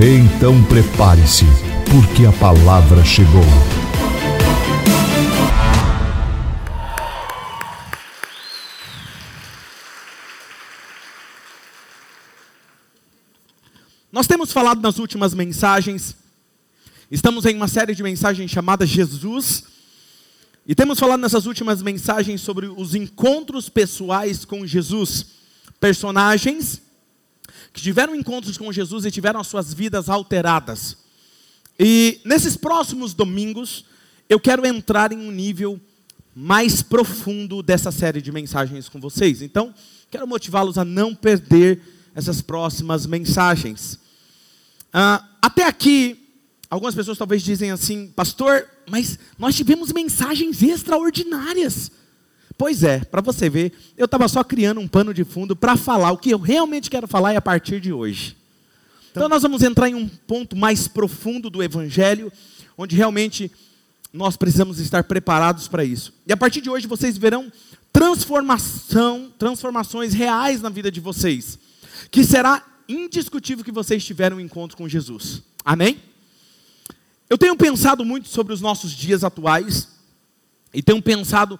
Então prepare-se, porque a palavra chegou. Nós temos falado nas últimas mensagens, estamos em uma série de mensagens chamada Jesus, e temos falado nessas últimas mensagens sobre os encontros pessoais com Jesus, personagens que tiveram encontros com Jesus e tiveram as suas vidas alteradas. E nesses próximos domingos, eu quero entrar em um nível mais profundo dessa série de mensagens com vocês. Então, quero motivá-los a não perder essas próximas mensagens. Ah, até aqui, algumas pessoas talvez dizem assim, pastor, mas nós tivemos mensagens extraordinárias. Pois é, para você ver, eu estava só criando um pano de fundo para falar o que eu realmente quero falar é a partir de hoje. Então nós vamos entrar em um ponto mais profundo do Evangelho, onde realmente nós precisamos estar preparados para isso. E a partir de hoje vocês verão transformação, transformações reais na vida de vocês, que será indiscutível que vocês tiveram um encontro com Jesus. Amém? Eu tenho pensado muito sobre os nossos dias atuais e tenho pensado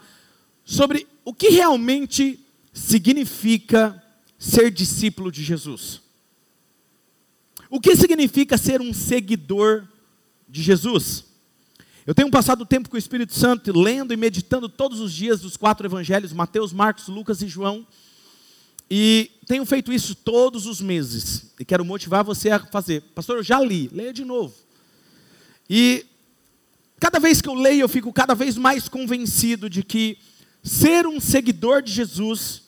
sobre o que realmente significa ser discípulo de Jesus. O que significa ser um seguidor de Jesus? Eu tenho passado tempo com o Espírito Santo, lendo e meditando todos os dias dos quatro evangelhos, Mateus, Marcos, Lucas e João. E tenho feito isso todos os meses. E quero motivar você a fazer. Pastor, eu já li, leia de novo. E cada vez que eu leio, eu fico cada vez mais convencido de que Ser um seguidor de Jesus,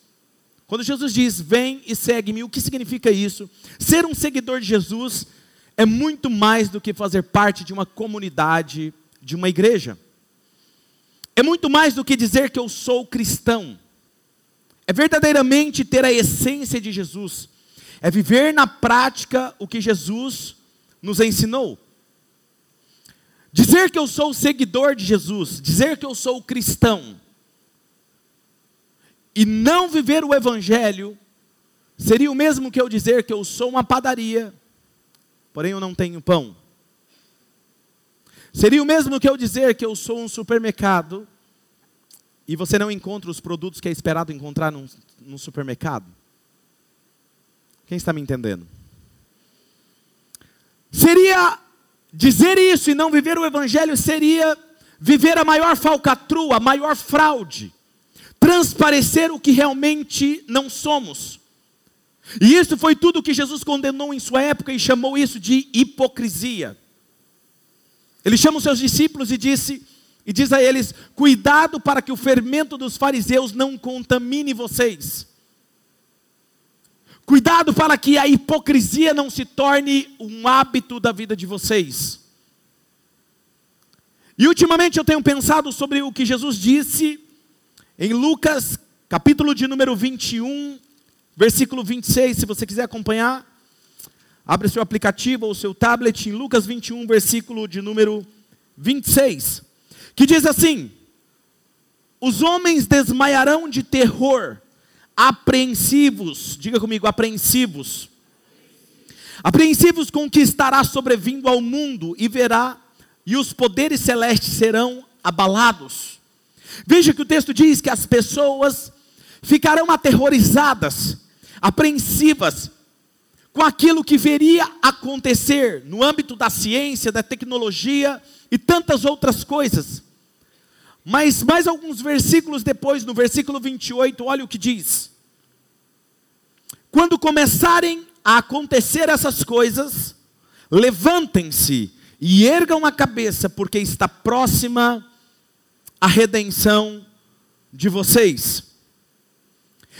quando Jesus diz, vem e segue-me, o que significa isso? Ser um seguidor de Jesus é muito mais do que fazer parte de uma comunidade, de uma igreja. É muito mais do que dizer que eu sou cristão. É verdadeiramente ter a essência de Jesus. É viver na prática o que Jesus nos ensinou. Dizer que eu sou seguidor de Jesus, dizer que eu sou cristão, e não viver o Evangelho seria o mesmo que eu dizer que eu sou uma padaria, porém eu não tenho pão. Seria o mesmo que eu dizer que eu sou um supermercado e você não encontra os produtos que é esperado encontrar num, num supermercado. Quem está me entendendo? Seria dizer isso e não viver o Evangelho seria viver a maior falcatrua, a maior fraude transparecer o que realmente não somos. E isso foi tudo que Jesus condenou em sua época e chamou isso de hipocrisia. Ele chama os seus discípulos e disse e diz a eles: "Cuidado para que o fermento dos fariseus não contamine vocês. Cuidado para que a hipocrisia não se torne um hábito da vida de vocês." E ultimamente eu tenho pensado sobre o que Jesus disse em Lucas, capítulo de número 21, versículo 26, se você quiser acompanhar, abre seu aplicativo ou seu tablet em Lucas 21, versículo de número 26, que diz assim: Os homens desmaiarão de terror, apreensivos, diga comigo, apreensivos. Apreensivos com o que estará sobrevindo ao mundo e verá, e os poderes celestes serão abalados. Veja que o texto diz que as pessoas ficarão aterrorizadas, apreensivas com aquilo que veria acontecer no âmbito da ciência, da tecnologia e tantas outras coisas. Mas mais alguns versículos depois, no versículo 28, olha o que diz: Quando começarem a acontecer essas coisas, levantem-se e ergam a cabeça, porque está próxima a redenção de vocês.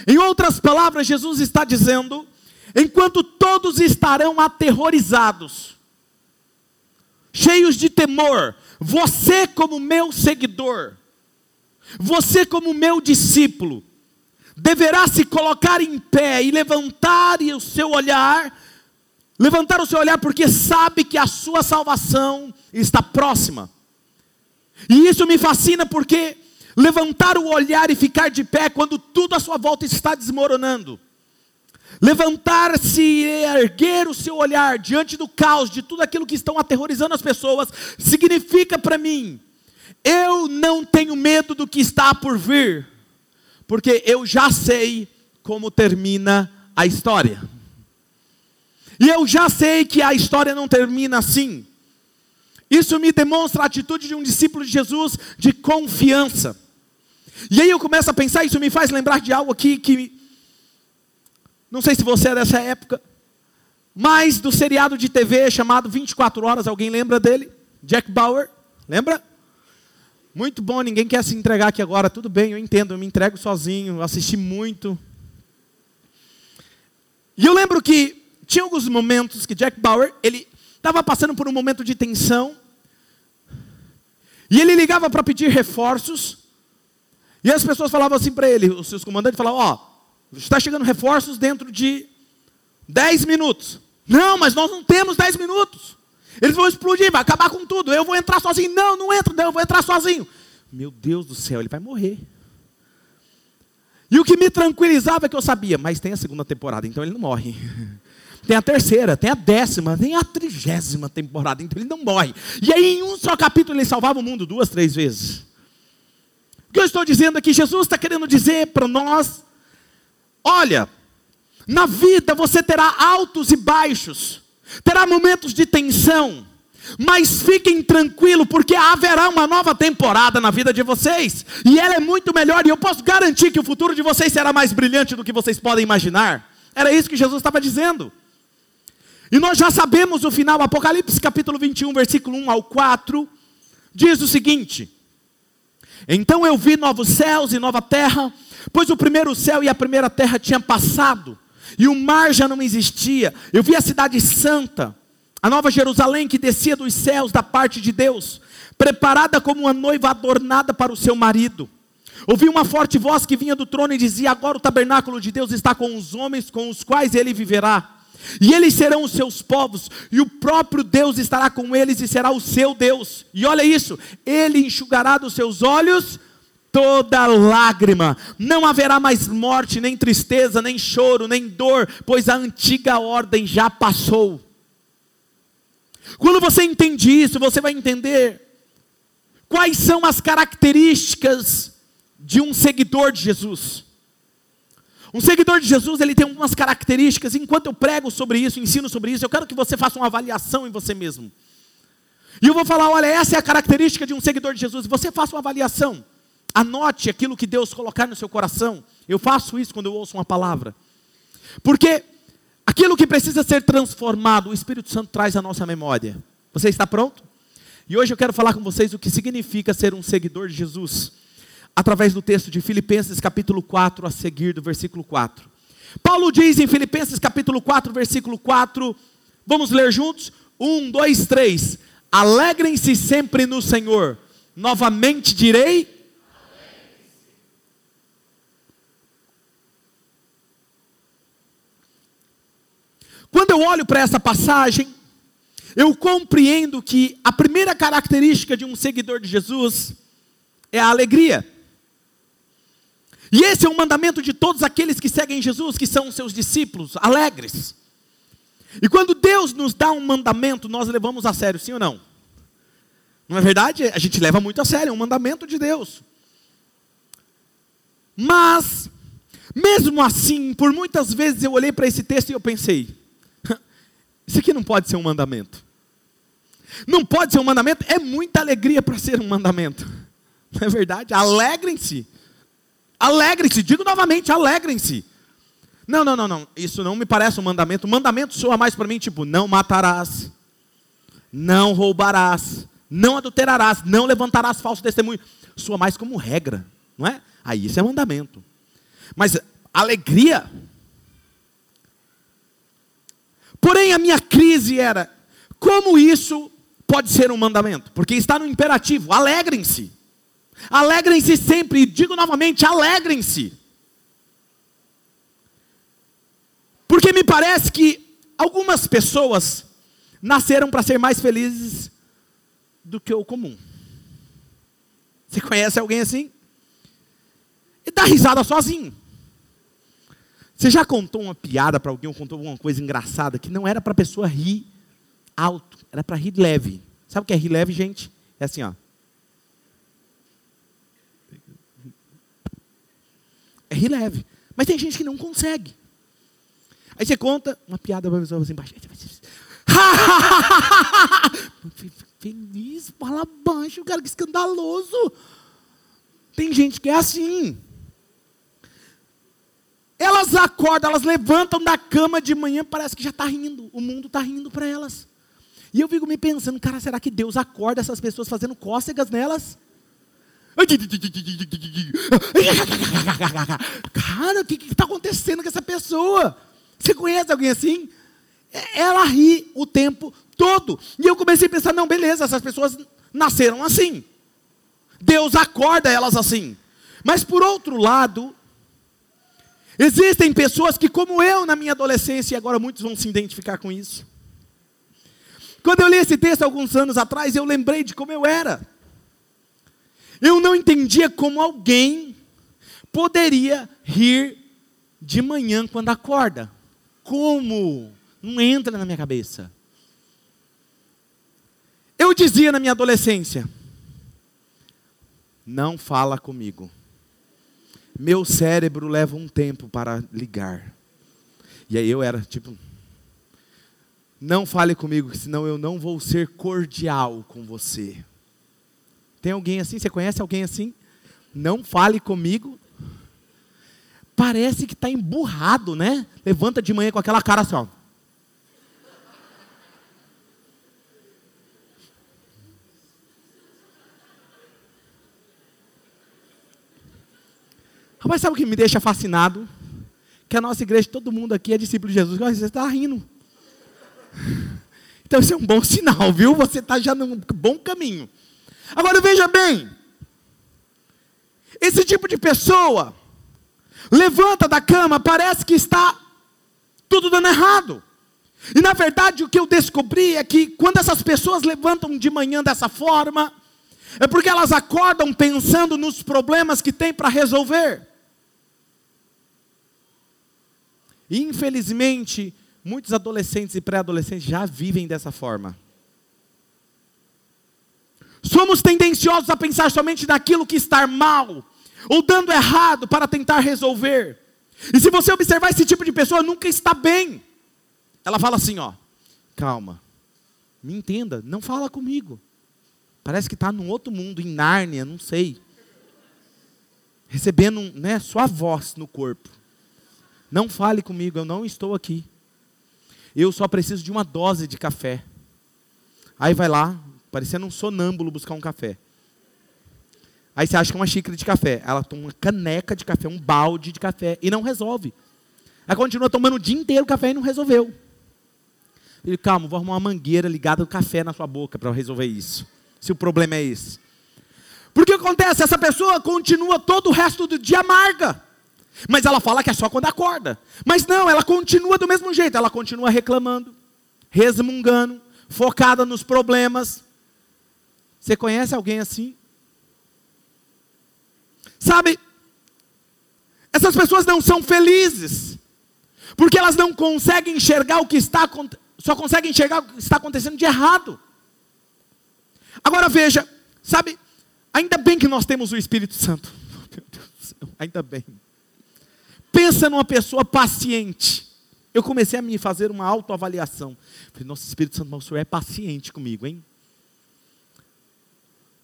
Em outras palavras, Jesus está dizendo: enquanto todos estarão aterrorizados, cheios de temor, você, como meu seguidor, você, como meu discípulo, deverá se colocar em pé e levantar o seu olhar, levantar o seu olhar, porque sabe que a sua salvação está próxima. E isso me fascina porque levantar o olhar e ficar de pé quando tudo à sua volta está desmoronando. Levantar-se e erguer o seu olhar diante do caos, de tudo aquilo que estão aterrorizando as pessoas, significa para mim, eu não tenho medo do que está por vir, porque eu já sei como termina a história. E eu já sei que a história não termina assim. Isso me demonstra a atitude de um discípulo de Jesus de confiança. E aí eu começo a pensar, isso me faz lembrar de algo aqui que. Não sei se você é dessa época, mas do seriado de TV chamado 24 Horas, alguém lembra dele? Jack Bauer, lembra? Muito bom, ninguém quer se entregar aqui agora, tudo bem, eu entendo, eu me entrego sozinho, assisti muito. E eu lembro que tinha alguns momentos que Jack Bauer, ele estava passando por um momento de tensão, e ele ligava para pedir reforços. E as pessoas falavam assim para ele, os seus comandantes falavam, ó, oh, está chegando reforços dentro de 10 minutos. Não, mas nós não temos 10 minutos. Eles vão explodir, vai acabar com tudo. Eu vou entrar sozinho. Não, não entra, não, eu vou entrar sozinho. Meu Deus do céu, ele vai morrer. E o que me tranquilizava é que eu sabia, mas tem a segunda temporada, então ele não morre. Tem a terceira, tem a décima, tem a trigésima temporada, então ele não morre. E aí, em um só capítulo, ele salvava o mundo duas, três vezes. O que eu estou dizendo aqui, Jesus está querendo dizer para nós: olha, na vida você terá altos e baixos, terá momentos de tensão, mas fiquem tranquilos, porque haverá uma nova temporada na vida de vocês, e ela é muito melhor, e eu posso garantir que o futuro de vocês será mais brilhante do que vocês podem imaginar. Era isso que Jesus estava dizendo. E nós já sabemos o final, Apocalipse capítulo 21, versículo 1 ao 4, diz o seguinte: Então eu vi novos céus e nova terra, pois o primeiro céu e a primeira terra tinham passado, e o mar já não existia. Eu vi a cidade santa, a nova Jerusalém que descia dos céus da parte de Deus, preparada como uma noiva adornada para o seu marido. Ouvi uma forte voz que vinha do trono e dizia: Agora o tabernáculo de Deus está com os homens com os quais ele viverá e eles serão os seus povos, e o próprio Deus estará com eles e será o seu Deus. E olha isso: ele enxugará dos seus olhos toda lágrima. Não haverá mais morte, nem tristeza, nem choro, nem dor, pois a antiga ordem já passou. Quando você entende isso, você vai entender quais são as características de um seguidor de Jesus. Um seguidor de Jesus, ele tem algumas características. Enquanto eu prego sobre isso, ensino sobre isso, eu quero que você faça uma avaliação em você mesmo. E eu vou falar, olha, essa é a característica de um seguidor de Jesus. Você faça uma avaliação. Anote aquilo que Deus colocar no seu coração. Eu faço isso quando eu ouço uma palavra. Porque aquilo que precisa ser transformado, o Espírito Santo traz à nossa memória. Você está pronto? E hoje eu quero falar com vocês o que significa ser um seguidor de Jesus através do texto de Filipenses capítulo 4, a seguir do versículo 4. Paulo diz em Filipenses capítulo 4, versículo 4, vamos ler juntos? Um, dois, três. Alegrem-se sempre no Senhor. Novamente direi. Quando eu olho para essa passagem, eu compreendo que a primeira característica de um seguidor de Jesus é a alegria. E esse é um mandamento de todos aqueles que seguem Jesus, que são seus discípulos, alegres. E quando Deus nos dá um mandamento, nós levamos a sério, sim ou não? Não é verdade? A gente leva muito a sério, é um mandamento de Deus. Mas, mesmo assim, por muitas vezes eu olhei para esse texto e eu pensei: isso aqui não pode ser um mandamento. Não pode ser um mandamento, é muita alegria para ser um mandamento. Não é verdade? Alegrem-se. Alegrem-se, digo novamente, alegrem-se. Não, não, não, não. Isso não me parece um mandamento. O mandamento soa mais para mim, tipo, não matarás, não roubarás, não adulterarás, não levantarás falso testemunho. Soa mais como regra, não é? Aí isso é mandamento. Mas alegria. Porém, a minha crise era como isso pode ser um mandamento? Porque está no imperativo: alegrem-se. Alegrem-se sempre, digo novamente: alegrem-se. Porque me parece que algumas pessoas nasceram para ser mais felizes do que o comum. Você conhece alguém assim? E dá risada sozinho. Você já contou uma piada para alguém ou contou alguma coisa engraçada que não era para a pessoa rir alto, era para rir leve. Sabe o que é rir leve, gente? É assim, ó. É rir leve. Mas tem gente que não consegue. Aí você conta uma piada para a pessoa assim, baixo. Feliz, fala baixo, cara, que escandaloso. Tem gente que é assim. Elas acordam, elas levantam da cama de manhã, parece que já está rindo. O mundo está rindo para elas. E eu fico me pensando, cara, será que Deus acorda essas pessoas fazendo cócegas nelas? Cara, o que está acontecendo com essa pessoa? Você conhece alguém assim? Ela ri o tempo todo. E eu comecei a pensar: não, beleza, essas pessoas nasceram assim. Deus acorda elas assim. Mas por outro lado, existem pessoas que, como eu na minha adolescência, e agora muitos vão se identificar com isso. Quando eu li esse texto alguns anos atrás, eu lembrei de como eu era. Eu não entendia como alguém poderia rir de manhã quando acorda. Como? Não entra na minha cabeça. Eu dizia na minha adolescência: não fala comigo. Meu cérebro leva um tempo para ligar. E aí eu era tipo: não fale comigo, senão eu não vou ser cordial com você. Tem alguém assim? Você conhece alguém assim? Não fale comigo, parece que está emburrado, né? Levanta de manhã com aquela cara assim, ó. Rapaz, sabe o que me deixa fascinado? Que a nossa igreja, todo mundo aqui é discípulo de Jesus. Você está rindo. Então isso é um bom sinal, viu? Você está já num bom caminho. Agora veja bem. Esse tipo de pessoa levanta da cama, parece que está tudo dando errado. E na verdade o que eu descobri é que quando essas pessoas levantam de manhã dessa forma, é porque elas acordam pensando nos problemas que tem para resolver. E infelizmente, muitos adolescentes e pré-adolescentes já vivem dessa forma. Somos tendenciosos a pensar somente naquilo que está mal, ou dando errado para tentar resolver. E se você observar esse tipo de pessoa, nunca está bem. Ela fala assim, ó, calma, me entenda, não fala comigo. Parece que está num outro mundo, em Nárnia, não sei. Recebendo né, sua voz no corpo. Não fale comigo, eu não estou aqui. Eu só preciso de uma dose de café. Aí vai lá, parecendo um sonâmbulo, buscar um café. Aí você acha que é uma xícara de café. Ela toma uma caneca de café, um balde de café e não resolve. Ela continua tomando o dia inteiro café e não resolveu. Ele, calma, vou arrumar uma mangueira ligada ao café na sua boca para resolver isso. Se o problema é esse. Porque acontece? Essa pessoa continua todo o resto do dia amarga. Mas ela fala que é só quando acorda. Mas não, ela continua do mesmo jeito. Ela continua reclamando, resmungando, focada nos problemas. Você conhece alguém assim? Sabe, essas pessoas não são felizes, porque elas não conseguem enxergar o que está só conseguem enxergar o que está acontecendo de errado. Agora veja, sabe, ainda bem que nós temos o Espírito Santo. Meu Deus do céu, ainda bem. Pensa numa pessoa paciente. Eu comecei a me fazer uma autoavaliação. Falei, nosso Espírito Santo, o Senhor é paciente comigo, hein?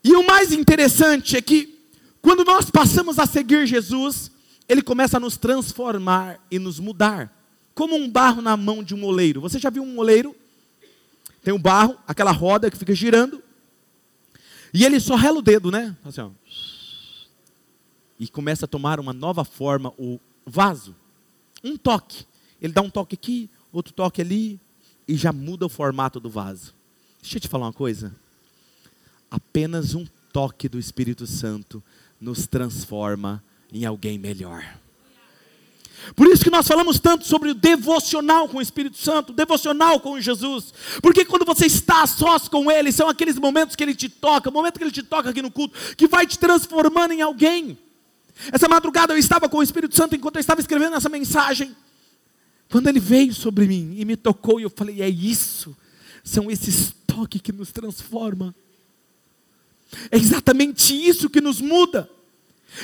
E o mais interessante é que quando nós passamos a seguir Jesus, ele começa a nos transformar e nos mudar, como um barro na mão de um oleiro. Você já viu um oleiro? Tem um barro, aquela roda que fica girando, e ele só rela o dedo, né? Assim, ó. E começa a tomar uma nova forma o vaso. Um toque. Ele dá um toque aqui, outro toque ali, e já muda o formato do vaso. Deixa eu te falar uma coisa. Apenas um toque do Espírito Santo nos transforma em alguém melhor. Por isso que nós falamos tanto sobre o devocional com o Espírito Santo, devocional com Jesus. Porque quando você está a sós com Ele, são aqueles momentos que Ele te toca, o momento que Ele te toca aqui no culto, que vai te transformando em alguém. Essa madrugada eu estava com o Espírito Santo enquanto eu estava escrevendo essa mensagem. Quando Ele veio sobre mim e me tocou, e eu falei: é isso, são esses toques que nos transformam. É exatamente isso que nos muda.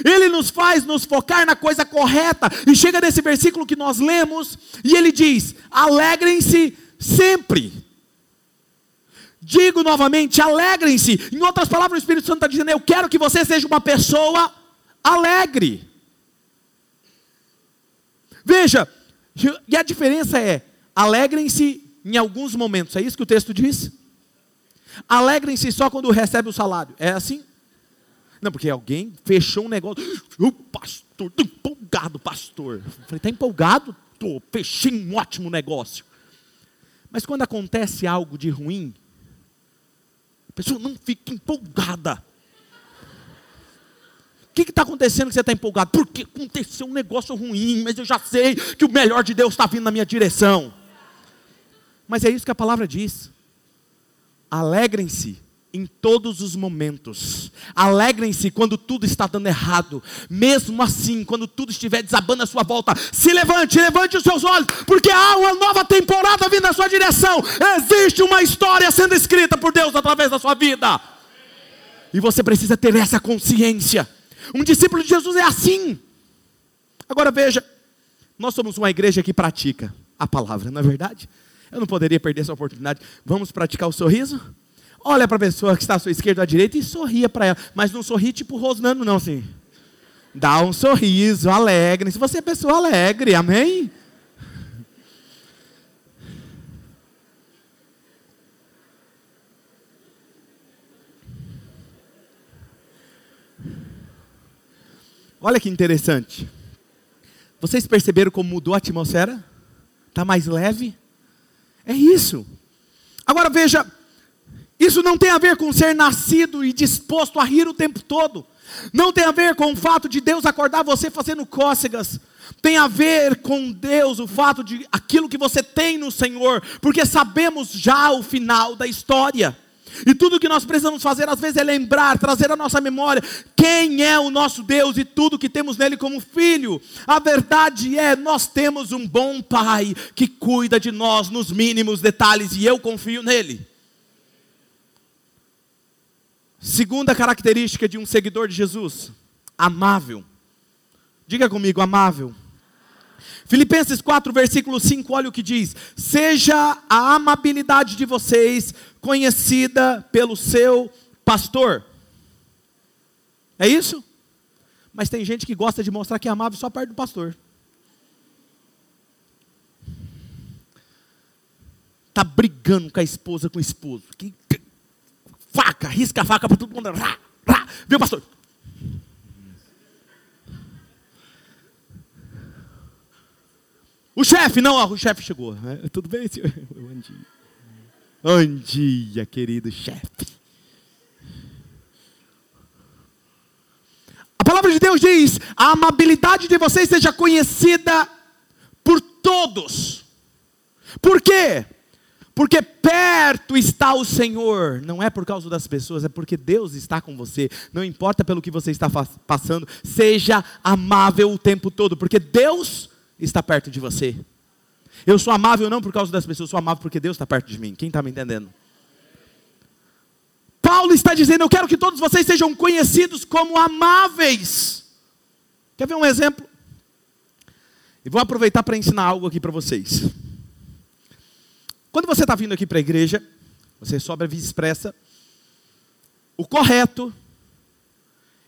Ele nos faz nos focar na coisa correta. E chega nesse versículo que nós lemos, e ele diz: alegrem-se sempre. Digo novamente, alegrem-se. Em outras palavras, o Espírito Santo está dizendo: Eu quero que você seja uma pessoa alegre. Veja, e a diferença é: alegrem-se em alguns momentos, é isso que o texto diz? Alegrem-se só quando recebe o salário, é assim? Não, porque alguém fechou um negócio. O pastor, estou empolgado, pastor. Eu falei, está empolgado? Estou, fechei um ótimo negócio. Mas quando acontece algo de ruim, a pessoa não fica empolgada. O que está acontecendo que você está empolgado? Porque aconteceu um negócio ruim, mas eu já sei que o melhor de Deus está vindo na minha direção. Mas é isso que a palavra diz. Alegrem-se em todos os momentos. Alegrem-se quando tudo está dando errado. Mesmo assim, quando tudo estiver desabando à sua volta, se levante, levante os seus olhos, porque há uma nova temporada vindo na sua direção. Existe uma história sendo escrita por Deus através da sua vida. E você precisa ter essa consciência. Um discípulo de Jesus é assim. Agora veja, nós somos uma igreja que pratica a palavra, não é verdade? Eu não poderia perder essa oportunidade. Vamos praticar o sorriso? Olha para a pessoa que está à sua esquerda ou à direita e sorria para ela. Mas não sorri tipo rosnando, não, assim. Dá um sorriso, alegre. Se você é pessoa alegre, amém? Olha que interessante. Vocês perceberam como mudou a atmosfera? Está mais leve? É isso. Agora veja, isso não tem a ver com ser nascido e disposto a rir o tempo todo. Não tem a ver com o fato de Deus acordar você fazendo cócegas. Tem a ver com Deus, o fato de aquilo que você tem no Senhor, porque sabemos já o final da história. E tudo que nós precisamos fazer às vezes é lembrar, trazer à nossa memória quem é o nosso Deus e tudo que temos nele como filho. A verdade é, nós temos um bom pai que cuida de nós nos mínimos detalhes e eu confio nele. Segunda característica de um seguidor de Jesus: amável. Diga comigo, amável. Filipenses 4, versículo 5, olha o que diz: Seja a amabilidade de vocês conhecida pelo seu pastor. É isso? Mas tem gente que gosta de mostrar que é amável só perto do pastor. Está brigando com a esposa, com o esposo. Que faca, risca a faca para todo mundo. Rá, rá. Viu, pastor? O chefe, não, ó, o chefe chegou. É, tudo bem, senhor? Bom dia, querido chefe. A palavra de Deus diz: a amabilidade de vocês seja conhecida por todos. Por quê? Porque perto está o Senhor. Não é por causa das pessoas, é porque Deus está com você. Não importa pelo que você está passando, seja amável o tempo todo, porque Deus está perto de você. Eu sou amável não por causa das pessoas, eu sou amável porque Deus está perto de mim. Quem está me entendendo? Paulo está dizendo: Eu quero que todos vocês sejam conhecidos como amáveis. Quer ver um exemplo? E vou aproveitar para ensinar algo aqui para vocês. Quando você está vindo aqui para a igreja, você sobe a via expressa, o correto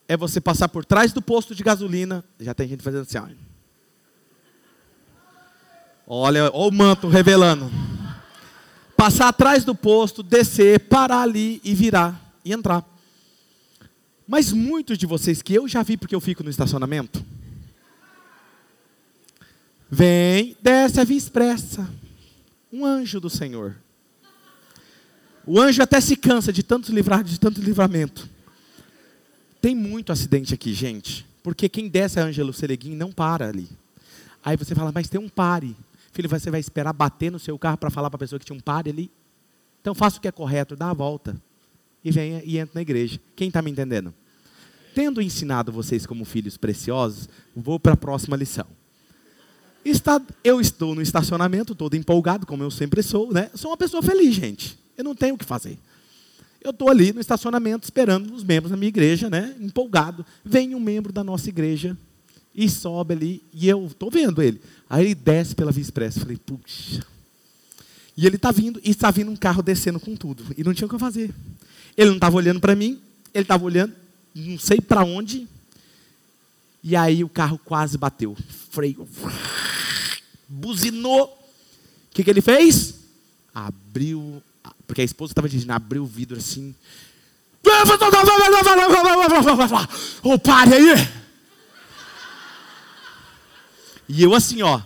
é você passar por trás do posto de gasolina. Já tem gente fazendo assim, ó. Olha, olha o manto revelando. Passar atrás do posto, descer, parar ali e virar e entrar. Mas muitos de vocês que eu já vi porque eu fico no estacionamento, vem, desce a via expressa um anjo do Senhor. O anjo até se cansa de tanto livrar, de tanto livramento. Tem muito acidente aqui, gente. Porque quem desce a Ângelo Seleguin não para ali. Aí você fala, mas tem um pare. Filho, você vai esperar bater no seu carro para falar para a pessoa que tinha um pare ali? Então faça o que é correto, dá a volta. E venha e entra na igreja. Quem está me entendendo? Tendo ensinado vocês como filhos preciosos, vou para a próxima lição. Está, eu estou no estacionamento, todo empolgado, como eu sempre sou, né? Sou uma pessoa feliz, gente. Eu não tenho o que fazer. Eu estou ali no estacionamento esperando os membros da minha igreja, né? Empolgado. Vem um membro da nossa igreja e sobe ali, e eu estou vendo ele. Aí ele desce pela Via Expressa. Falei, puxa. E ele está vindo, e está vindo um carro descendo com tudo. E não tinha o que fazer. Ele não estava olhando para mim, ele estava olhando, não sei para onde. E aí o carro quase bateu. Freio buzinou. O que, que ele fez? Abriu, porque a esposa estava dirigindo, abriu o vidro assim. Ô, oh, pare aí! E eu assim, ó.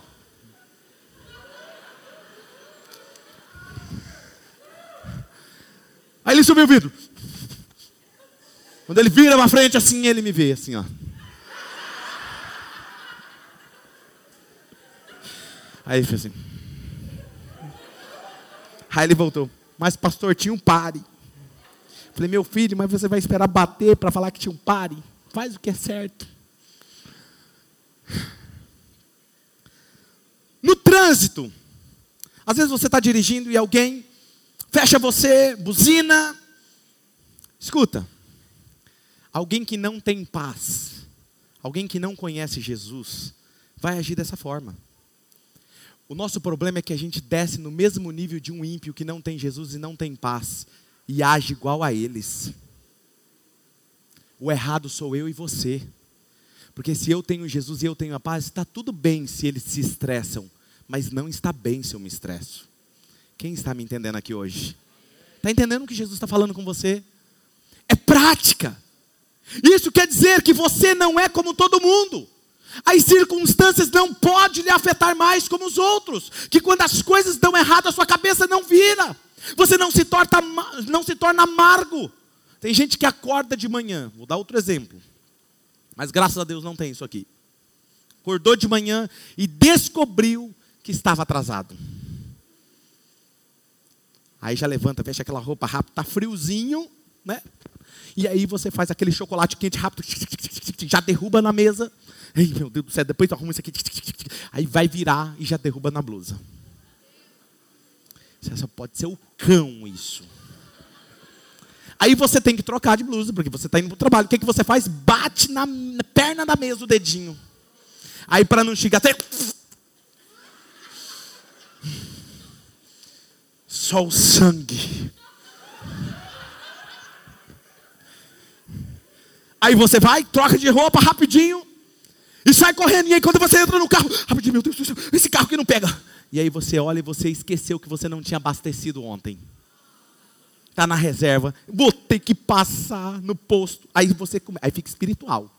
Aí ele subiu o vidro. Quando ele vira pra frente assim, ele me vê assim, ó. Aí ele fez assim. Aí ele voltou. Mas pastor, tinha um pare. Falei, meu filho, mas você vai esperar bater para falar que tinha um pare? Faz o que é certo. No trânsito, às vezes você está dirigindo e alguém fecha você, buzina. Escuta, alguém que não tem paz, alguém que não conhece Jesus, vai agir dessa forma. O nosso problema é que a gente desce no mesmo nível de um ímpio que não tem Jesus e não tem paz e age igual a eles. O errado sou eu e você. Porque se eu tenho Jesus e eu tenho a paz, está tudo bem se eles se estressam, mas não está bem se eu me estresso. Quem está me entendendo aqui hoje? Está entendendo o que Jesus está falando com você? É prática. Isso quer dizer que você não é como todo mundo. As circunstâncias não podem lhe afetar mais como os outros. Que quando as coisas dão errado, a sua cabeça não vira. Você não se torna, não se torna amargo. Tem gente que acorda de manhã. Vou dar outro exemplo. Mas graças a Deus não tem isso aqui. Acordou de manhã e descobriu que estava atrasado. Aí já levanta, fecha aquela roupa rápido, tá friozinho, né? E aí você faz aquele chocolate quente rápido, já derruba na mesa, Ei, meu Deus do céu, depois arruma isso aqui. Aí vai virar e já derruba na blusa. Só pode ser o cão isso. Aí você tem que trocar de blusa, porque você está indo para o trabalho. O que, que você faz? Bate na perna da mesa o dedinho. Aí para não chegar até. Só o sangue. Aí você vai, troca de roupa rapidinho. E sai correndo. E aí quando você entra no carro, rapidinho, meu Deus do céu, esse carro que não pega. E aí você olha e você esqueceu que você não tinha abastecido ontem. Está na reserva. Vou ter que passar no posto. Aí você come... aí fica espiritual.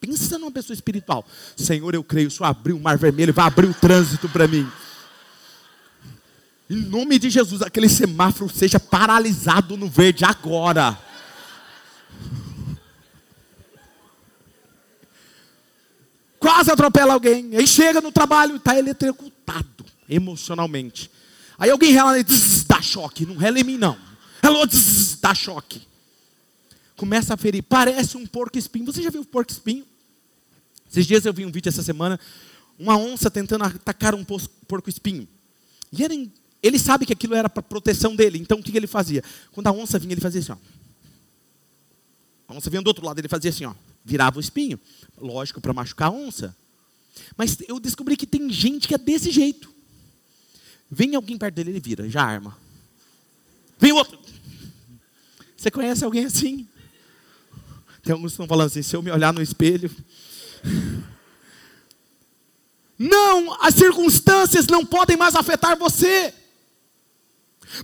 Pensa numa pessoa espiritual. Senhor, eu creio, Senhor abriu o mar vermelho, vai abrir o trânsito para mim. Em nome de Jesus, aquele semáforo seja paralisado no verde agora. quase atropela alguém, aí chega no trabalho e está eletrocutado emocionalmente. Aí alguém rela e dá choque, não rela em mim não. Hello, dá choque. Começa a ferir, parece um porco espinho. Você já viu porco espinho? Esses dias eu vi um vídeo essa semana, uma onça tentando atacar um porco espinho. E ele, ele sabe que aquilo era para proteção dele, então o que, ele fazia? Quando a onça vinha, ele fazia assim, ó. A onça vinha do outro lado, ele fazia assim, ó virava o espinho. Lógico, para machucar a onça. Mas eu descobri que tem gente que é desse jeito. Vem alguém perto dele, ele vira, já arma. Vem outro. Você conhece alguém assim? Tem alguns que estão falando assim, se eu me olhar no espelho. Não, as circunstâncias não podem mais afetar você.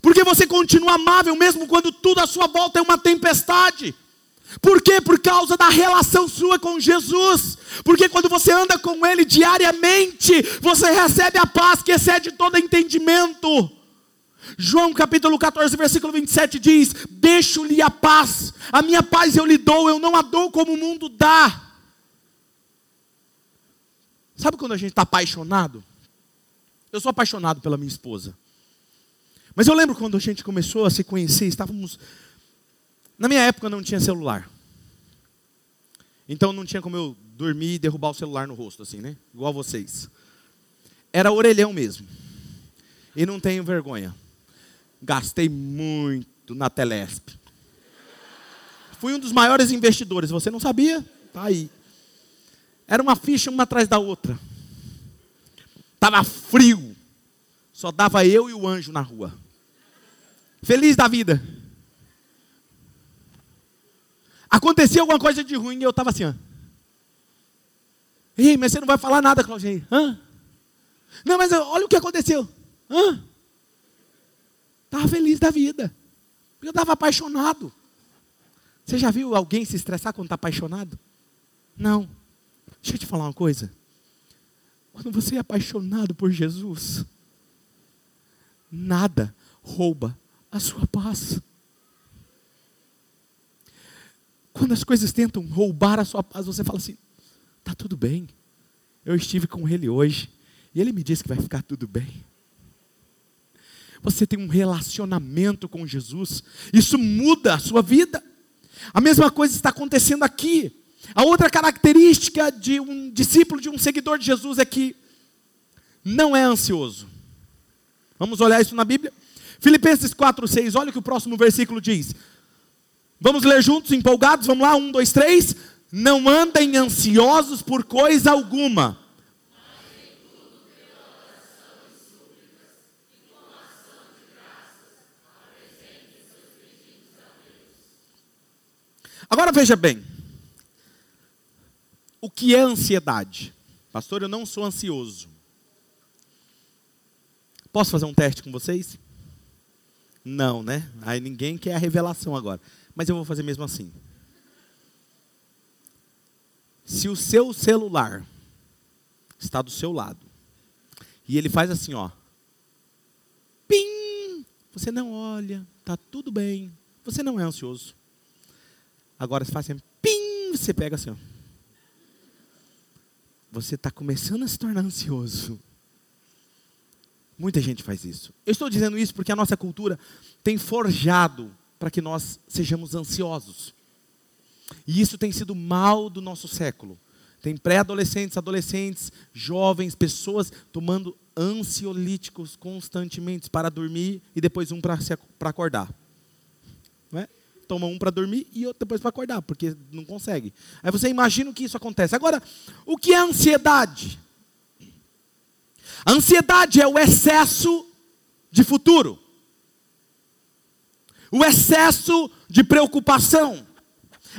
Porque você continua amável mesmo quando tudo à sua volta é uma tempestade. Por quê? Por causa da relação sua com Jesus. Porque quando você anda com Ele diariamente, você recebe a paz que excede todo entendimento. João capítulo 14, versículo 27 diz: Deixo-lhe a paz, a minha paz eu lhe dou, eu não a dou como o mundo dá. Sabe quando a gente está apaixonado? Eu sou apaixonado pela minha esposa. Mas eu lembro quando a gente começou a se conhecer, estávamos. Na minha época não tinha celular. Então não tinha como eu dormir e derrubar o celular no rosto, assim, né? Igual vocês. Era orelhão mesmo. E não tenho vergonha. Gastei muito na Telesp. Fui um dos maiores investidores. Você não sabia? Tá aí. Era uma ficha uma atrás da outra. Tava frio. Só dava eu e o anjo na rua. Feliz da vida. Acontecia alguma coisa de ruim e eu estava assim, ó. Ei, mas você não vai falar nada, Claudinei. Hã? Não, mas olha o que aconteceu. Estava feliz da vida. Eu estava apaixonado. Você já viu alguém se estressar quando está apaixonado? Não. Deixa eu te falar uma coisa. Quando você é apaixonado por Jesus, nada rouba a sua paz. Quando as coisas tentam roubar a sua paz, você fala assim: está tudo bem. Eu estive com ele hoje e ele me disse que vai ficar tudo bem. Você tem um relacionamento com Jesus, isso muda a sua vida. A mesma coisa está acontecendo aqui. A outra característica de um discípulo, de um seguidor de Jesus é que não é ansioso. Vamos olhar isso na Bíblia? Filipenses 4, 6, olha o que o próximo versículo diz. Vamos ler juntos, empolgados? Vamos lá, um, dois, três. Não andem ansiosos por coisa alguma Agora veja bem. O que é ansiedade? Pastor, eu não sou ansioso. Posso fazer um teste com vocês? Não, né? Aí ninguém quer a revelação agora. Mas eu vou fazer mesmo assim. Se o seu celular está do seu lado e ele faz assim, ó. Pim! Você não olha, tá tudo bem. Você não é ansioso. Agora você faz assim, pim, você pega assim, ó. Você está começando a se tornar ansioso. Muita gente faz isso. Eu estou dizendo isso porque a nossa cultura tem forjado para que nós sejamos ansiosos. E isso tem sido mal do nosso século. Tem pré-adolescentes, adolescentes, jovens, pessoas tomando ansiolíticos constantemente para dormir e depois um para acordar. Não é? toma um para dormir e outro depois para acordar, porque não consegue. Aí você imagina o que isso acontece. Agora, o que é ansiedade? A ansiedade é o excesso de futuro, o excesso de preocupação.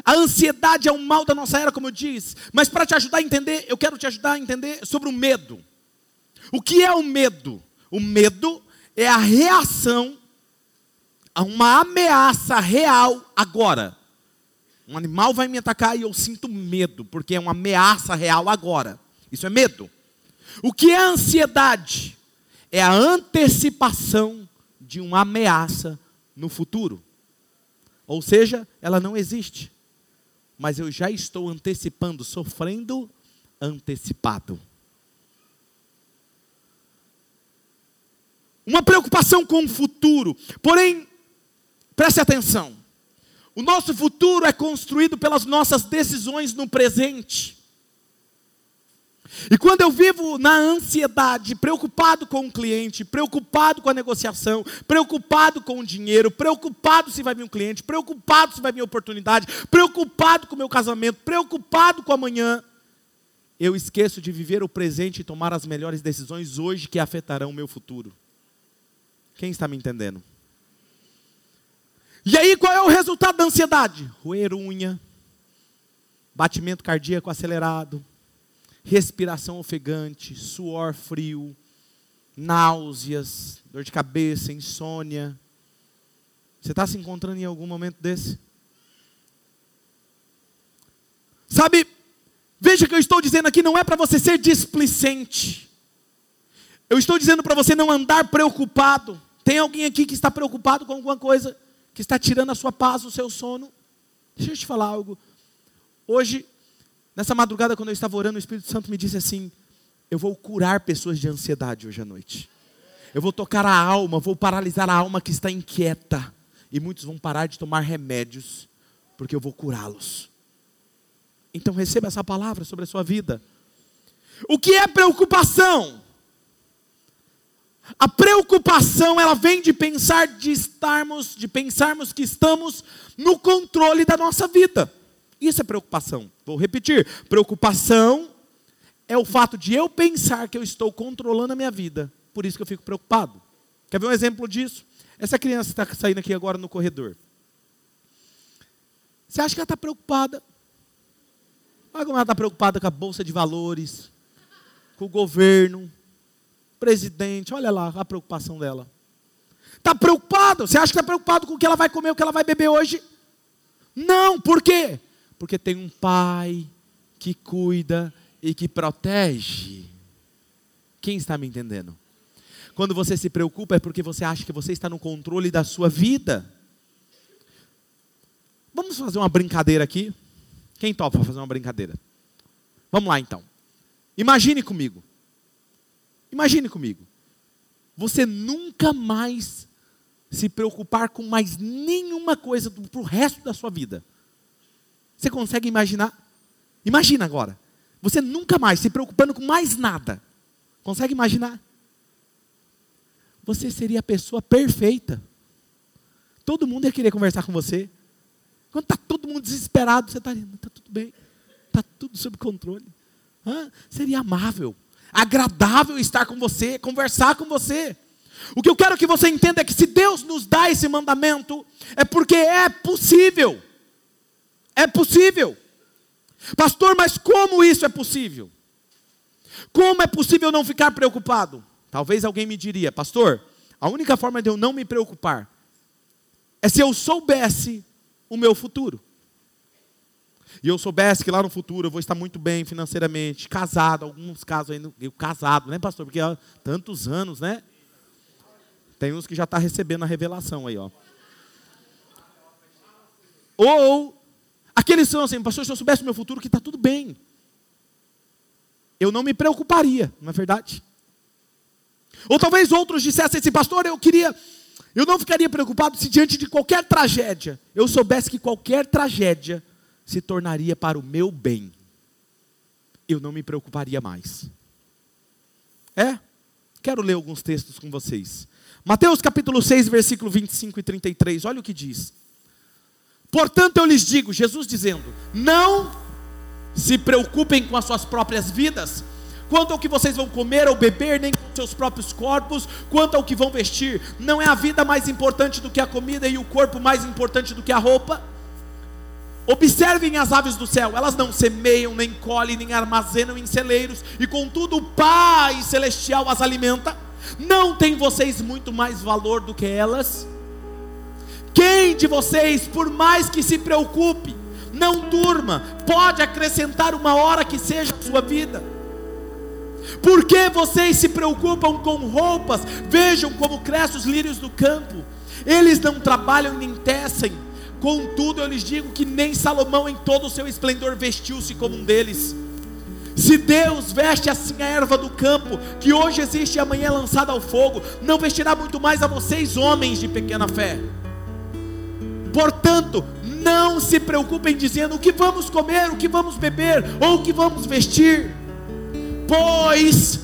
A ansiedade é um mal da nossa era, como eu disse. Mas para te ajudar a entender, eu quero te ajudar a entender sobre o medo. O que é o medo? O medo é a reação a uma ameaça real agora. Um animal vai me atacar e eu sinto medo, porque é uma ameaça real agora. Isso é medo. O que é ansiedade? É a antecipação de uma ameaça no futuro. Ou seja, ela não existe. Mas eu já estou antecipando, sofrendo antecipado. Uma preocupação com o futuro. Porém, Preste atenção. O nosso futuro é construído pelas nossas decisões no presente. E quando eu vivo na ansiedade, preocupado com o cliente, preocupado com a negociação, preocupado com o dinheiro, preocupado se vai vir um cliente, preocupado se vai vir oportunidade, preocupado com o meu casamento, preocupado com amanhã, eu esqueço de viver o presente e tomar as melhores decisões hoje que afetarão o meu futuro. Quem está me entendendo? E aí qual é o resultado da ansiedade? Roer unha, batimento cardíaco acelerado, respiração ofegante, suor frio, náuseas, dor de cabeça, insônia. Você está se encontrando em algum momento desse? Sabe, veja que eu estou dizendo aqui, não é para você ser displicente. Eu estou dizendo para você não andar preocupado. Tem alguém aqui que está preocupado com alguma coisa que está tirando a sua paz, o seu sono? Deixa eu te falar algo. Hoje, nessa madrugada, quando eu estava orando, o Espírito Santo me disse assim: Eu vou curar pessoas de ansiedade hoje à noite. Eu vou tocar a alma, vou paralisar a alma que está inquieta. E muitos vão parar de tomar remédios, porque eu vou curá-los. Então receba essa palavra sobre a sua vida. O que é preocupação? A preocupação, ela vem de pensar de estarmos, de pensarmos que estamos no controle da nossa vida. Isso é preocupação. Vou repetir. Preocupação é o fato de eu pensar que eu estou controlando a minha vida. Por isso que eu fico preocupado. Quer ver um exemplo disso? Essa criança está saindo aqui agora no corredor. Você acha que ela está preocupada? Olha como ela está preocupada com a bolsa de valores, com o governo, presidente, olha lá a preocupação dela. Está preocupado? Você acha que está preocupado com o que ela vai comer, o que ela vai beber hoje? Não, por quê? Porque tem um pai que cuida e que protege. Quem está me entendendo? Quando você se preocupa é porque você acha que você está no controle da sua vida. Vamos fazer uma brincadeira aqui? Quem topa fazer uma brincadeira? Vamos lá então. Imagine comigo. Imagine comigo. Você nunca mais se preocupar com mais nenhuma coisa para o resto da sua vida. Você consegue imaginar? Imagina agora. Você nunca mais se preocupando com mais nada. Consegue imaginar? Você seria a pessoa perfeita. Todo mundo ia querer conversar com você. Quando está todo mundo desesperado, você está ali, está tudo bem, está tudo sob controle. Hã? Seria amável agradável estar com você, conversar com você. O que eu quero que você entenda é que se Deus nos dá esse mandamento, é porque é possível. É possível. Pastor, mas como isso é possível? Como é possível não ficar preocupado? Talvez alguém me diria, pastor, a única forma de eu não me preocupar é se eu soubesse o meu futuro e eu soubesse que lá no futuro eu vou estar muito bem financeiramente, casado, alguns casos ainda, eu casado, né, pastor? Porque há tantos anos, né? Tem uns que já está recebendo a revelação aí, ó. Ou aqueles são assim, pastor, se eu soubesse o meu futuro, que está tudo bem. Eu não me preocuparia, não é verdade? Ou talvez outros dissessem assim, pastor, eu queria, eu não ficaria preocupado se diante de qualquer tragédia, eu soubesse que qualquer tragédia se tornaria para o meu bem, eu não me preocuparia mais. É? Quero ler alguns textos com vocês. Mateus capítulo 6, versículo 25 e 33, olha o que diz. Portanto, eu lhes digo, Jesus dizendo: não se preocupem com as suas próprias vidas, quanto ao que vocês vão comer ou beber, nem com seus próprios corpos, quanto ao que vão vestir. Não é a vida mais importante do que a comida e o corpo mais importante do que a roupa? Observem as aves do céu, elas não semeiam, nem colhem, nem armazenam em celeiros, e contudo o Pai Celestial as alimenta. Não tem vocês muito mais valor do que elas? Quem de vocês, por mais que se preocupe, não durma, pode acrescentar uma hora que seja a sua vida? Por que vocês se preocupam com roupas? Vejam como crescem os lírios do campo, eles não trabalham nem tecem Contudo, eu lhes digo que nem Salomão, em todo o seu esplendor, vestiu-se como um deles. Se Deus veste assim a erva do campo, que hoje existe e amanhã é lançada ao fogo, não vestirá muito mais a vocês, homens de pequena fé. Portanto, não se preocupem dizendo o que vamos comer, o que vamos beber ou o que vamos vestir, pois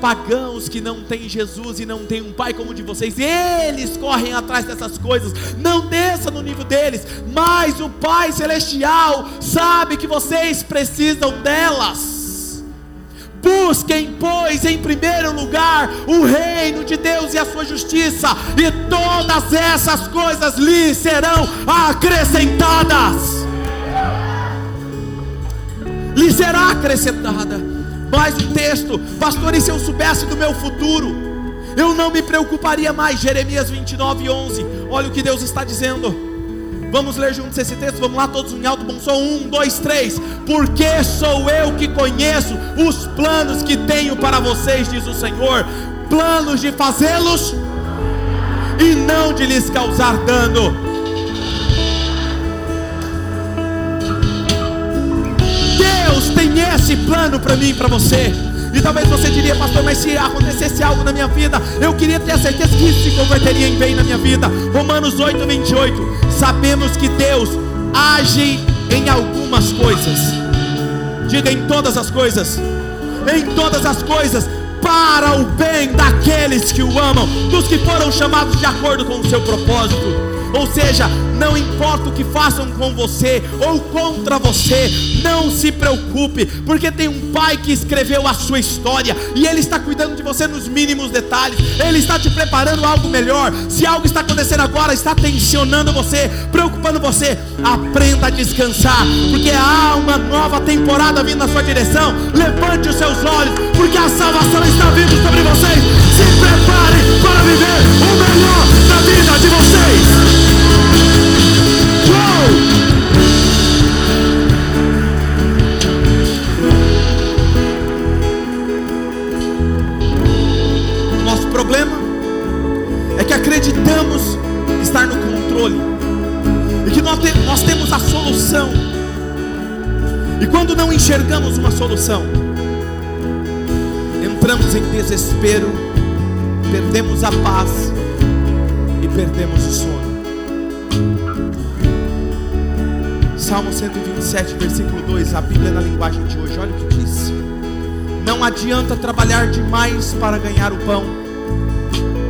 pagãos que não têm Jesus e não têm um pai como o de vocês, eles correm atrás dessas coisas, não desça no nível deles, mas o Pai Celestial sabe que vocês precisam delas. Busquem, pois, em primeiro lugar o reino de Deus e a sua justiça, e todas essas coisas lhe serão acrescentadas. Lhe será acrescentada. Mais um texto, pastor, e se eu soubesse do meu futuro, eu não me preocuparia mais. Jeremias 29, 11. Olha o que Deus está dizendo. Vamos ler juntos esse texto, vamos lá, todos em alto bom som. Um, dois, três. Porque sou eu que conheço os planos que tenho para vocês, diz o Senhor. Planos de fazê-los hão de lhes causar dano. Deus tem esse plano para mim e para você. E talvez você diria, pastor, mas se acontecesse algo na minha vida, eu queria ter a certeza que isso se converteria em bem na minha vida. Romanos 8, 28. Sabemos que Deus age em algumas coisas. Diga em todas as coisas. Em todas as coisas para o bem daqueles que o amam, dos que foram chamados de acordo com o seu propósito. Ou seja, não importa o que façam com você ou contra você, não se preocupe, porque tem um pai que escreveu a sua história e ele está cuidando de você nos mínimos detalhes. Ele está te preparando algo melhor. Se algo está acontecendo agora, está tensionando você, preocupando você, aprenda a descansar, porque há uma nova temporada vindo na sua direção. Levante os seus olhos, porque a salvação está vindo sobre vocês. Se preparem para viver o melhor da vida de vocês. Acreditamos estar no controle e que nós, nós temos a solução. E quando não enxergamos uma solução, entramos em desespero, perdemos a paz e perdemos o sono. Salmo 127, versículo 2, a Bíblia na linguagem de hoje, olha o que diz: Não adianta trabalhar demais para ganhar o pão,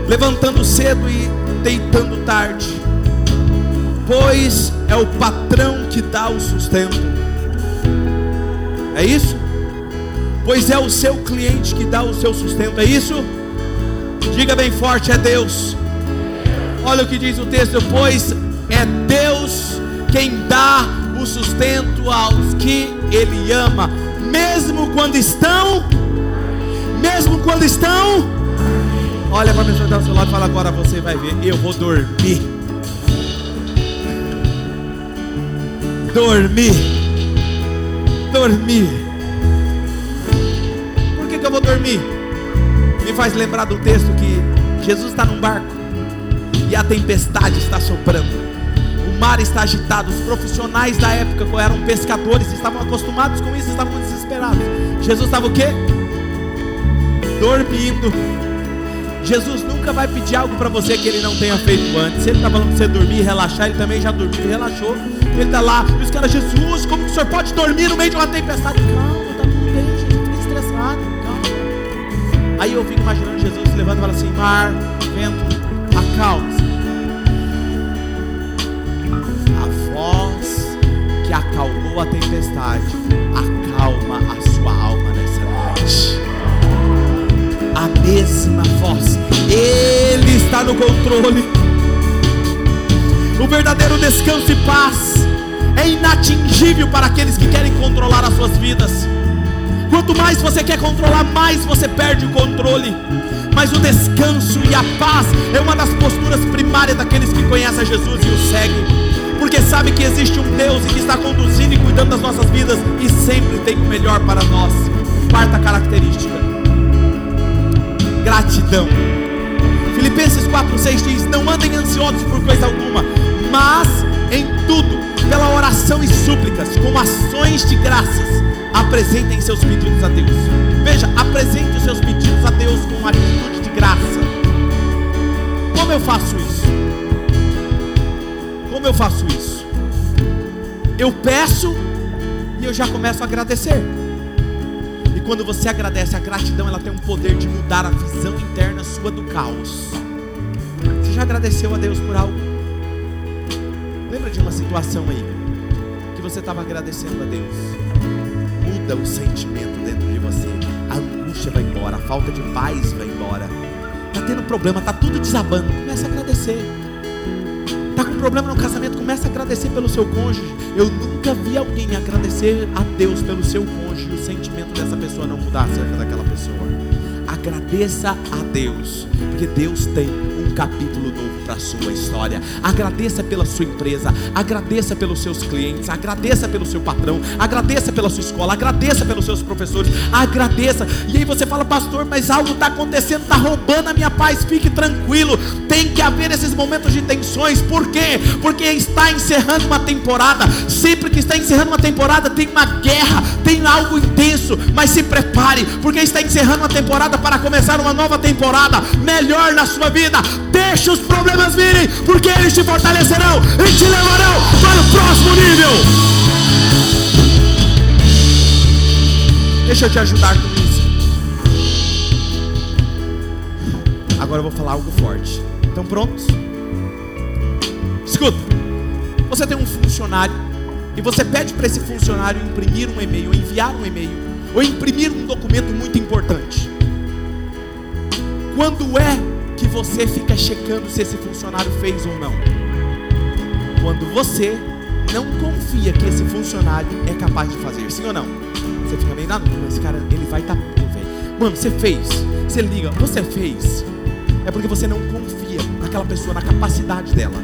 levantando cedo e deitando tarde, pois é o patrão que dá o sustento. É isso? Pois é o seu cliente que dá o seu sustento, é isso? Diga bem forte: é Deus. Olha o que diz o texto: pois é Deus quem dá o sustento aos que Ele ama, mesmo quando estão, mesmo quando estão. Olha para a pessoa do seu lado e fala: agora você vai ver, eu vou dormir. Dormir, dormir. Por que, que eu vou dormir? Me faz lembrar do texto que Jesus está num barco e a tempestade está soprando mar está agitado. Os profissionais da época eram pescadores, estavam acostumados com isso, estavam desesperados. Jesus estava o quê? Dormindo. Jesus nunca vai pedir algo para você que ele não tenha feito antes. Se ele está falando para você dormir e relaxar, ele também já dormiu e relaxou. Ele está lá, e os caras, Jesus, como que o senhor pode dormir no meio de uma tempestade? Calma, está tudo bem, Jesus, fica estressado, calma. Aí eu fico imaginando Jesus se levando e fala assim: mar, vento, acalme-se. que acalmou a tempestade, acalma a sua alma nessa noite. Mesma voz, Ele está no controle. O verdadeiro descanso e paz é inatingível para aqueles que querem controlar as suas vidas. Quanto mais você quer controlar, mais você perde o controle. Mas o descanso e a paz é uma das posturas primárias daqueles que conhecem Jesus e o seguem porque sabe que existe um Deus que está conduzindo e cuidando das nossas vidas e sempre tem o melhor para nós. Quarta característica: gratidão. Filipenses 4,6 diz: Não andem ansiosos por coisa alguma, mas em tudo, pela oração e súplicas, com ações de graças, apresentem seus pedidos a Deus. Veja, apresente os seus pedidos a Deus com atitude de graça. Como eu faço isso? Como eu faço isso? Eu peço e eu já começo a agradecer. Quando você agradece, a gratidão ela tem um poder de mudar a visão interna sua do caos. Você já agradeceu a Deus por algo? Lembra de uma situação aí que você estava agradecendo a Deus? Muda o sentimento dentro de você. A angústia vai embora, a falta de paz vai embora. Tá tendo problema, tá tudo desabando. Começa a agradecer problema no casamento, comece a agradecer pelo seu cônjuge. Eu nunca vi alguém agradecer a Deus pelo seu cônjuge e o sentimento dessa pessoa não mudar acerca daquela pessoa. Agradeça a Deus, porque Deus tem um capítulo novo para a sua história. Agradeça pela sua empresa, agradeça pelos seus clientes, agradeça pelo seu patrão, agradeça pela sua escola, agradeça pelos seus professores, agradeça. E aí você fala, pastor, mas algo está acontecendo, está roubando a minha paz. Fique tranquilo, tem que haver esses momentos de tensões. Por quê? Porque está encerrando uma temporada. Sempre que está encerrando uma temporada, tem uma guerra, tem algo intenso. Mas se prepare, porque está encerrando uma temporada para começar uma nova temporada melhor na sua vida. Deixa os problemas virem, porque eles te fortalecerão e te levarão para o próximo nível. Deixa eu te ajudar com isso. Agora eu vou falar algo forte. Estão prontos? Escuta. Você tem um funcionário e você pede para esse funcionário imprimir um e-mail, enviar um e-mail, ou imprimir um documento muito importante. Quando é que você fica checando se esse funcionário fez ou não? Quando você não confia que esse funcionário é capaz de fazer, sim ou não? Você fica meio na dúvida, esse cara, ele vai estar tá velho. Mano, você fez, você liga, você fez. É porque você não confia naquela pessoa, na capacidade dela.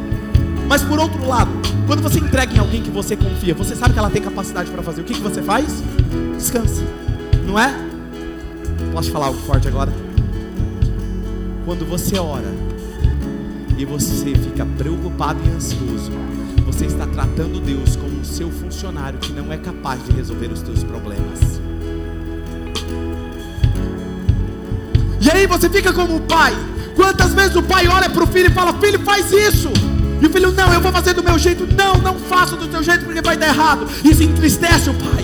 Mas por outro lado, quando você entrega em alguém que você confia, você sabe que ela tem capacidade para fazer, o que, que você faz? Descansa, não é? Posso falar algo forte agora? Quando você ora e você fica preocupado e ansioso, você está tratando Deus como o seu funcionário que não é capaz de resolver os teus problemas. E aí você fica como o pai. Quantas vezes o pai olha para o filho e fala: Filho, faz isso. E o filho, não, eu vou fazer do meu jeito. Não, não faça do teu jeito porque vai dar errado. Isso entristece o pai.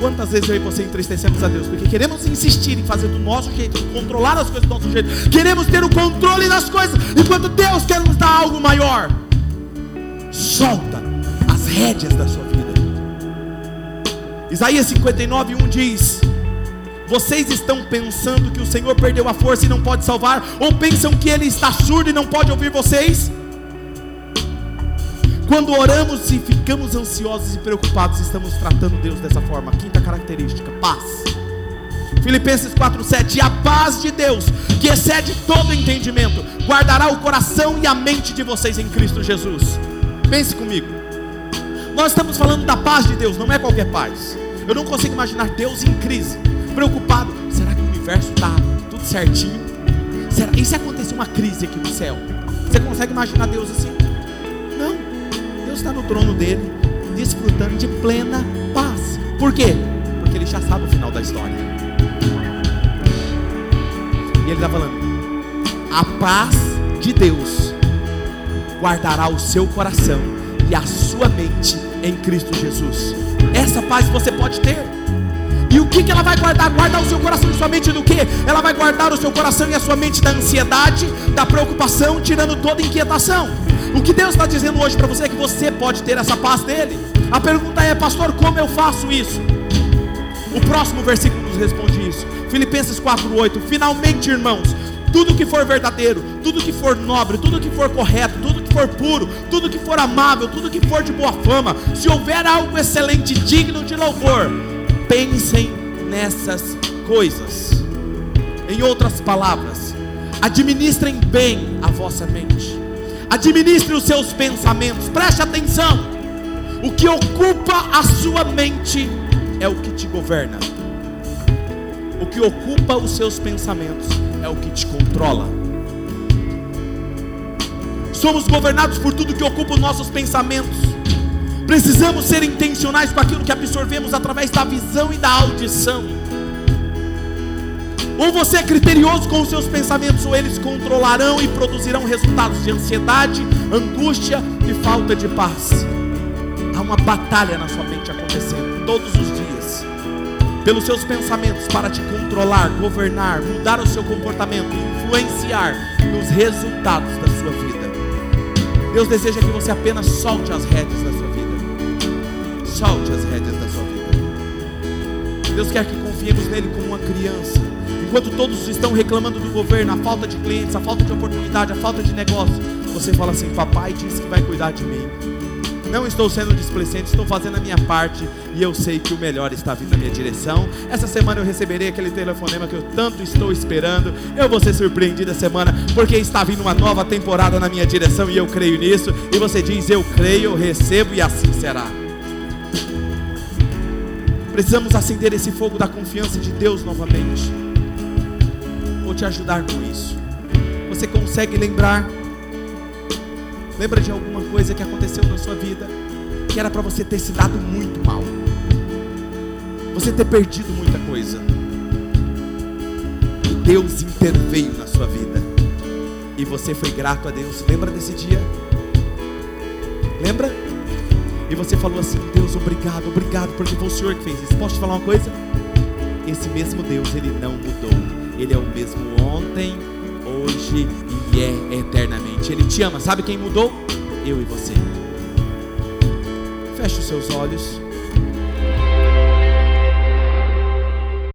Quantas vezes eu e você entristecemos a Deus? Porque queremos insistir em fazer do nosso jeito, controlar as coisas do nosso jeito. Queremos ter o controle das coisas, enquanto Deus quer nos dar algo maior. Solta as rédeas da sua vida. Isaías 59, 1 diz: Vocês estão pensando que o Senhor perdeu a força e não pode salvar? Ou pensam que Ele está surdo e não pode ouvir vocês? Quando oramos e ficamos ansiosos e preocupados, estamos tratando Deus dessa forma. Quinta característica: paz. Filipenses 4:7 E a paz de Deus, que excede todo entendimento, guardará o coração e a mente de vocês em Cristo Jesus. Pense comigo. Nós estamos falando da paz de Deus, não é qualquer paz. Eu não consigo imaginar Deus em crise, preocupado. Será que o universo está tudo certinho? Será? E se acontecer uma crise aqui no céu? Você consegue imaginar Deus assim? Está no trono dele, desfrutando de plena paz. Por quê? Porque ele já sabe o final da história. E ele está falando: a paz de Deus guardará o seu coração e a sua mente em Cristo Jesus. Essa paz você pode ter. E o que, que ela vai guardar? Guardar o seu coração e sua mente do que? Ela vai guardar o seu coração e a sua mente da ansiedade, da preocupação, tirando toda inquietação. O que Deus está dizendo hoje para você é que você pode ter essa paz dele. A pergunta é, pastor, como eu faço isso? O próximo versículo nos responde isso. Filipenses 4:8. Finalmente, irmãos, tudo que for verdadeiro, tudo que for nobre, tudo que for correto, tudo que for puro, tudo que for amável, tudo que for de boa fama, se houver algo excelente, digno de louvor, pensem nessas coisas. Em outras palavras, administrem bem a vossa mente Administre os seus pensamentos. Preste atenção. O que ocupa a sua mente é o que te governa. O que ocupa os seus pensamentos é o que te controla. Somos governados por tudo que ocupa os nossos pensamentos. Precisamos ser intencionais com aquilo que absorvemos através da visão e da audição. Ou você é criterioso com os seus pensamentos, ou eles controlarão e produzirão resultados de ansiedade, angústia e falta de paz. Há uma batalha na sua mente acontecendo todos os dias, pelos seus pensamentos, para te controlar, governar, mudar o seu comportamento, influenciar nos resultados da sua vida. Deus deseja que você apenas solte as rédeas da sua vida. Solte as rédeas da sua vida. Deus quer que confiemos nele como uma criança Enquanto todos estão reclamando do governo, a falta de clientes, a falta de oportunidade, a falta de negócio, você fala assim: Papai disse que vai cuidar de mim. Não estou sendo displicente, estou fazendo a minha parte e eu sei que o melhor está vindo na minha direção. Essa semana eu receberei aquele telefonema que eu tanto estou esperando. Eu vou ser surpreendido essa semana porque está vindo uma nova temporada na minha direção e eu creio nisso. E você diz: Eu creio, eu recebo e assim será. Precisamos acender esse fogo da confiança de Deus novamente. Vou te ajudar com isso. Você consegue lembrar? Lembra de alguma coisa que aconteceu na sua vida que era para você ter se dado muito mal? Você ter perdido muita coisa. E Deus interveio na sua vida. E você foi grato a Deus. Lembra desse dia? Lembra? E você falou assim: Deus, obrigado, obrigado, porque foi o Senhor que fez isso. Posso te falar uma coisa? Esse mesmo Deus, ele não mudou. Ele é o mesmo ontem, hoje e é eternamente. Ele te ama. Sabe quem mudou? Eu e você. Feche os seus olhos.